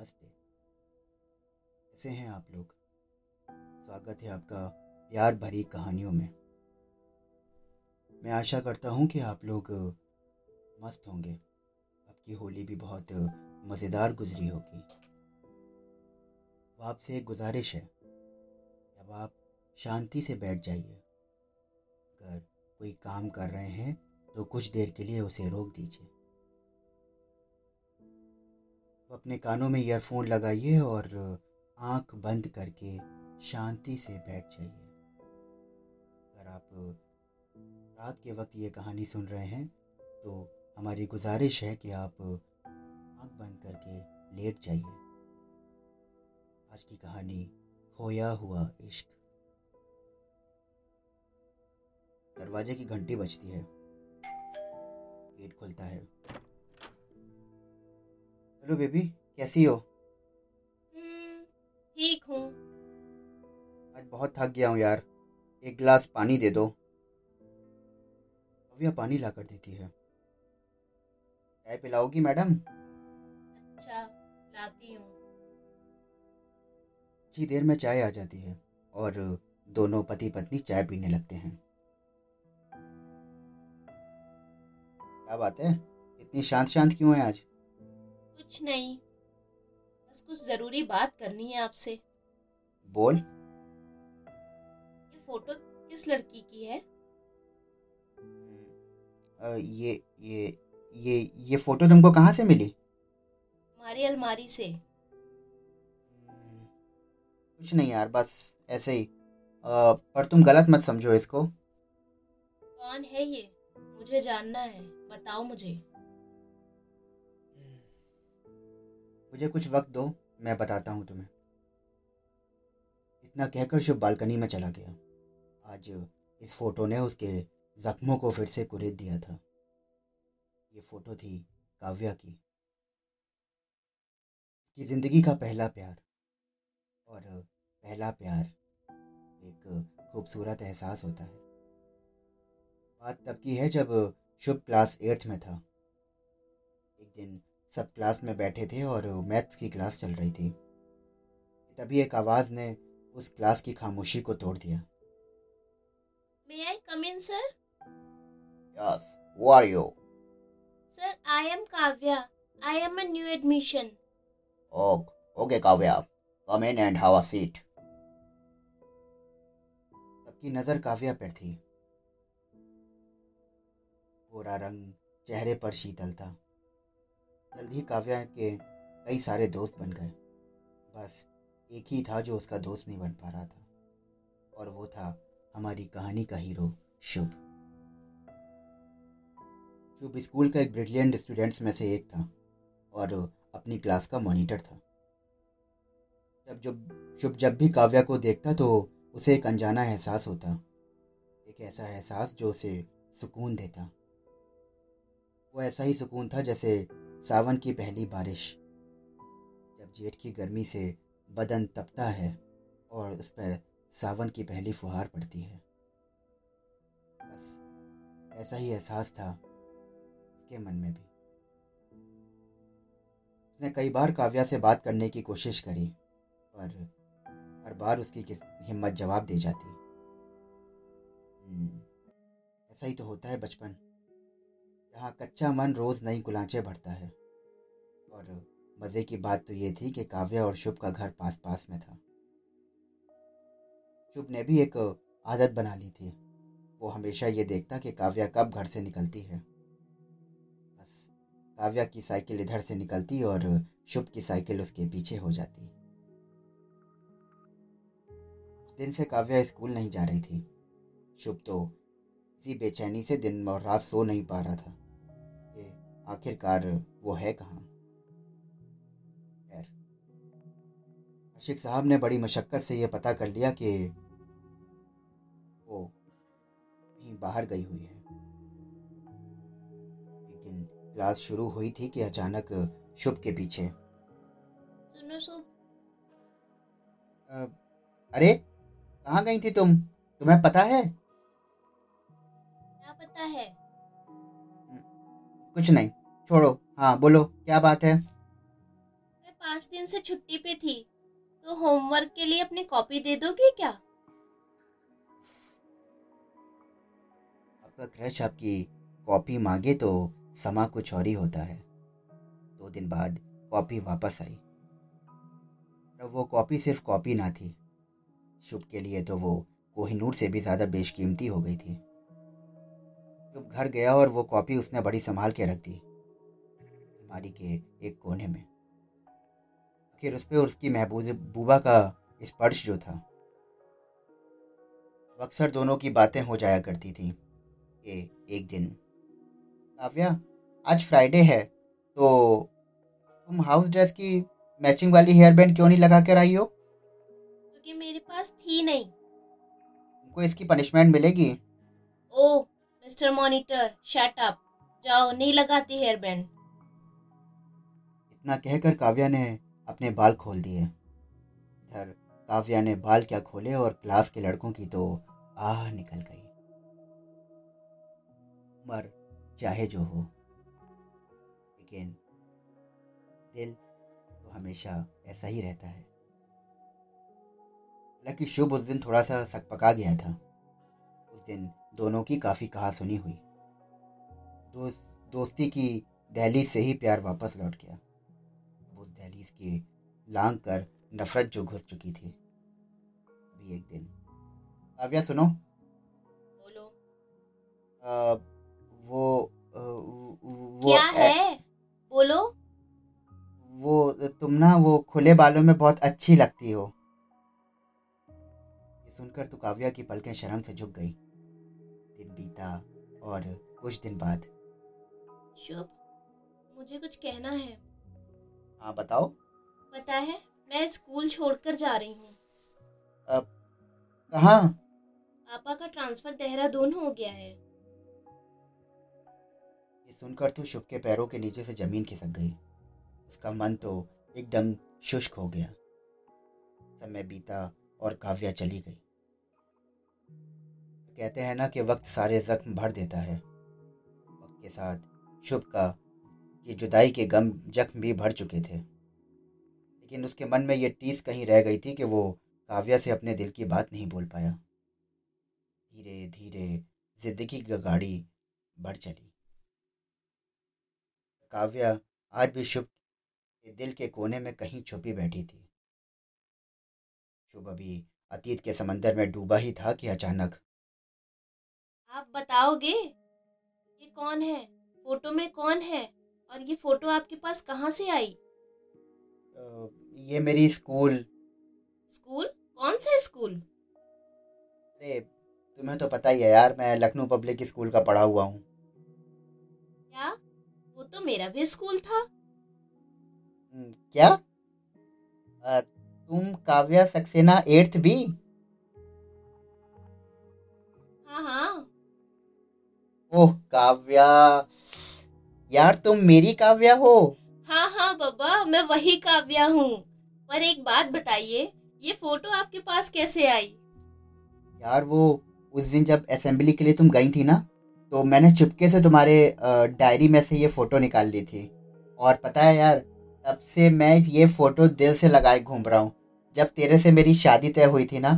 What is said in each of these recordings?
नमस्ते। कैसे हैं आप लोग? स्वागत है आपका प्यार भरी कहानियों में। मैं आशा करता हूँ कि आप लोग मस्त होंगे। आपकी होली भी बहुत मज़ेदार गुजरी होगी। वो आपसे एक गुजारिश है। अब आप शांति से बैठ जाइए। अगर कोई काम कर रहे हैं तो कुछ देर के लिए उसे रोक दीजिए। तो अपने कानों में ईयरफोन लगाइए और आँख बंद करके शांति से बैठ जाइए। अगर आप रात के वक्त ये कहानी सुन रहे हैं तो हमारी गुजारिश है कि आप आँख बंद करके लेट जाइए। आज की कहानी, खोया हुआ इश्क। दरवाजे की घंटी बजती है। गेट खुलता है। हेलो बेबी कैसी हो? हम्म, ठीक हूँ। आज बहुत थक गया हूँ यार। एक गिलास पानी दे दो। भव्या पानी ला कर देती है। चाय पिलाओगी मैडम? अच्छा लाती हूँ। कुछ देर में चाय आ जाती है और दोनों पति पत्नी चाय पीने लगते हैं। क्या बात है? इतनी शांत शांत क्यों है आज? कुछ नहीं। बस कुछ ज़रूरी बात करनी है आपसे। बोल। ये फ़ोटो किस लड़की की है? अ, ये ये ये ये फ़ोटो तुमको कहाँ से मिली? हमारी अलमारी से। कुछ नहीं यार बस ऐसे ही। अ, पर तुम गलत मत समझो इसको। कौन है ये? मुझे जानना है बताओ मुझे। मुझे कुछ वक्त दो, मैं बताता हूँ तुम्हें। इतना कहकर शुभ बालकनी में चला गया। आज इस फ़ोटो ने उसके जख्मों को फिर से कुरेद दिया था। ये फ़ोटो थी काव्या की। उसकी ज़िंदगी का पहला प्यार। और पहला प्यार एक खूबसूरत एहसास होता है। बात तब की है जब शुभ क्लास एट्थ में था। एक दिन सब क्लास में बैठे थे और मैथ्स की क्लास चल रही थी। तभी एक आवाज़ ने उस क्लास की खामोशी को तोड़ दिया। May I come in sir yes who are you sir I am Kavya I am a new admission okay Kavya come in and have a seat सबकी नज़र काव्या पर थी। गोरा रंग चेहरे पर शीतल था जल्द ही काव्या के कई सारे दोस्त बन गए। बस एक ही था जो उसका दोस्त नहीं बन पा रहा था, और वो था हमारी कहानी का हीरो शुभ। शुभ स्कूल का एक ब्रिलियंट स्टूडेंट्स में से एक था, और अपनी क्लास का मॉनिटर था। जब जब, शुभ जब भी काव्या को देखता तो उसे एक अनजाना एहसास होता, एक ऐसा एहसास जो उसे सुकून देता। वो ऐसा ही सुकून था जैसे सावन की पहली बारिश। जब जेठ की गर्मी से बदन तपता है और उस पर सावन की पहली फुहार पड़ती है। बस ऐसा ही एहसास था उसके मन में भी। उसने कई बार काव्या से बात करने की कोशिश करी पर हर बार उसकी हिम्मत जवाब दे जाती। हम्म, ऐसा ही तो होता है बचपन। जहाँ कच्चा मन रोज नई गुलांचे भरता है। और मज़े की बात तो ये थी कि काव्या और शुभ का घर पास पास में था। शुभ ने भी एक आदत बना ली थी। वो हमेशा ये देखता कि काव्या कब घर से निकलती है। बस काव्या की साइकिल इधर से निकलती और शुभ की साइकिल उसके पीछे हो जाती। दिन से काव्या स्कूल नहीं जा रही थी। शुभ तो इसी बेचैनी से दिन और रात सो नहीं पा रहा था। आखिरकार वो है कहाँ? खैर आशिक साहब ने बड़ी मशक्क़त से ये पता कर लिया कि वो कहीं बाहर गई हुई है। एक दिन क्लास शुरू हुई थी कि अचानक शुभ के पीछे। सुनो शुभ। अरे कहाँ गई थी तुम? तुम्हें पता है? क्या पता है? कुछ नहीं। छोड़ो। हाँ बोलो क्या बात है? मैं पाँच दिन से छुट्टी पे थी तो होमवर्क के लिए अपनी कॉपी दे दोगे क्या? आपका क्रश आपकी कॉपी मांगे तो समा कुछ और ही होता है। दो दिन बाद कॉपी वापस आई। अब वो कॉपी सिर्फ़ कॉपी ना थी। शुभ के लिए तो वो कोहिनूर से भी ज़्यादा बेशकीमती हो गई थी। शुभ घर गया और वो कॉपी उसने बड़ी संभाल के रख दी। अलमारी के एक कोने में। आखिर उस पर उसकी महबूबा का स्पर्श जो था अक्सर दोनों की बातें हो जाया करती थी कि एक दिन काव्या आज फ्राइडे है तो तुम हाउस ड्रेस की मैचिंग वाली हेयर बैंड क्यों नहीं लगा कर आई हो? क्योंकि मेरे पास थी नहीं। तुमको इसकी पनिशमेंट मिलेगी? Oh mister monitor shut up जाओ नहीं लगाती हेयर बैंड इतना कहकर काव्या ने अपने बाल खोल दिए। इधर काव्या ने बाल क्या खोले और क्लास के लड़कों की तो आह निकल गई। उम्र चाहे जो हो, लेकिन दिल तो हमेशा ऐसा ही रहता है। हालाँकि शुभ उस दिन थोड़ा सा सकपका गया था। उस दिन दोनों की काफ़ी कहा सुनी हुई। दोस्त, दोस्ती की दहली से ही प्यार वापस लौट गया। दहलीज की लांग कर नफरत जो घुस चुकी थी। अभी एक दिन। काव्या सुनो। बोलो। आ, वो आ, वो क्या है? बोलो। वो तुम ना वो खुले बालों में बहुत अच्छी लगती हो। ये सुनकर तो काव्या की पलकें शर्म से झुक गई। दिन बीता और कुछ दिन बाद शुभ। मुझे कुछ कहना है। हाँ बताओ। पता है मैं स्कूल छोड़कर जा रही हूँ। कहाँ? पापा का ट्रांसफ़र देहरादून हो गया है। ये सुनकर तो शुभ के पैरों के नीचे से ज़मीन खिसक गई। उसका मन तो एकदम शुष्क हो गया। समय बीता और काव्या चली गई। कहते हैं ना कि वक्त सारे जख्म भर देता है। वक्त के साथ शुभ का ये जुदाई के गम जख्म भी भर चुके थे। लेकिन उसके मन में ये टीस कहीं रह गई थी कि वो काव्या से अपने दिल की बात नहीं बोल पाया। धीरे धीरे ज़िंदगी की गाड़ी बढ़ चली। काव्या आज भी शुभ के दिल के कोने में कहीं छुपी बैठी थी। शुभ अभी अतीत के समंदर में डूबा ही था कि अचानक। आप बताओगे? ये कौन है? फ़ोटो में कौन है? और ये फ़ोटो आपके पास कहाँ से आई? ये मेरी स्कूल। स्कूल? कौन सा स्कूल? अरे तुम्हें तो पता ही है यार मैं लखनऊ पब्लिक स्कूल का पढ़ा हुआ हूँ। क्या? वो तो मेरा भी स्कूल था। हम्म, क्या? अ, तुम काव्या सक्सेना एट्थ बी? हाँ हाँ। ओह काव्या। यार तुम मेरी काव्या हो। हाँ हाँ बाबा मैं वही काव्या हूँ। पर एक बात बताइए ये फ़ोटो आपके पास कैसे आई? यार वो उस दिन जब असेंबली के लिए तुम गई थी ना तो मैंने चुपके से तुम्हारे डायरी में से ये फ़ोटो निकाल ली थी। और पता है यार तब से मैं ये फ़ोटो दिल से लगाए घूम रहा हूँ। जब तेरे से मेरी शादी तय हुई थी ना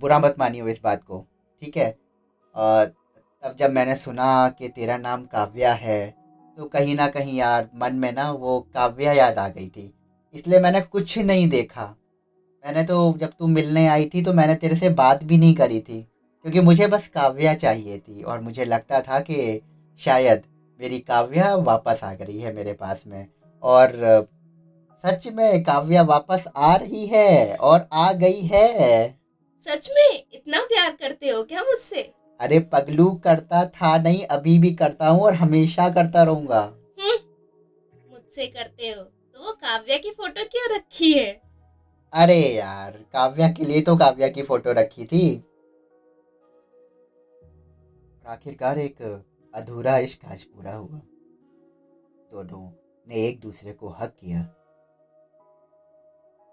बुरा मत मानियो इस बात को ठीक है? और तब जब मैंने सुना कि तेरा नाम काव्या है तो कहीं ना कहीं यार मन में ना वो काव्या याद आ गई थी। इसलिए मैंने कुछ नहीं देखा। मैंने तो जब तू मिलने आई थी तो मैंने तेरे से बात भी नहीं करी थी, क्योंकि मुझे बस काव्या चाहिए थी और मुझे लगता था कि शायद मेरी काव्या वापस आ गई है मेरे पास में। और सच में काव्या वापस आ रही है और आ गई है। सच में? इतना प्यार करते हो क्या मुझसे? अरे पगलू करता था नहीं अभी भी करता हूँ और हमेशा करता रहूँगा। मुझसे करते हो तो वो काव्या की फ़ोटो क्यों रखी है? अरे यार काव्या के लिए तो काव्या की फ़ोटो रखी थी। आखिरकार एक अधूरा इश्क आज पूरा हुआ। दोनों ने एक दूसरे को हक किया।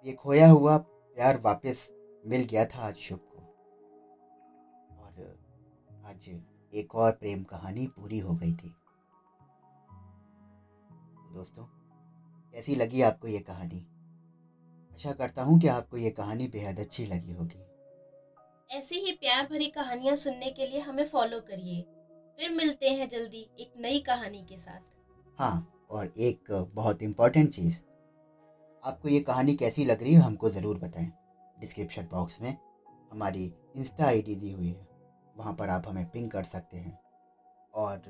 ये खोया हुआ प्यार वापस मिल गया था आज शुभ को। आज एक और प्रेम कहानी पूरी हो गई थी। दोस्तों कैसी लगी आपको ये कहानी? आशा करता हूँ कि आपको ये कहानी बेहद अच्छी लगी होगी। ऐसी ही प्यार भरी कहानियाँ सुनने के लिए हमें फॉलो करिए। फिर मिलते हैं जल्दी एक नई कहानी के साथ। हाँ और एक बहुत इम्पोर्टेंट चीज़। आपको ये कहानी कैसी लग रही है हमको ज़रूर बताएँ। डिस्क्रिप्शन बॉक्स में हमारी इंस्टा आईडी दी हुई है। वहाँ पर आप हमें पिंग कर सकते हैं। और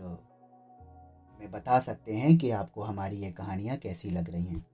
हमें बता सकते हैं कि आपको हमारी ये कहानियाँ कैसी लग रही हैं।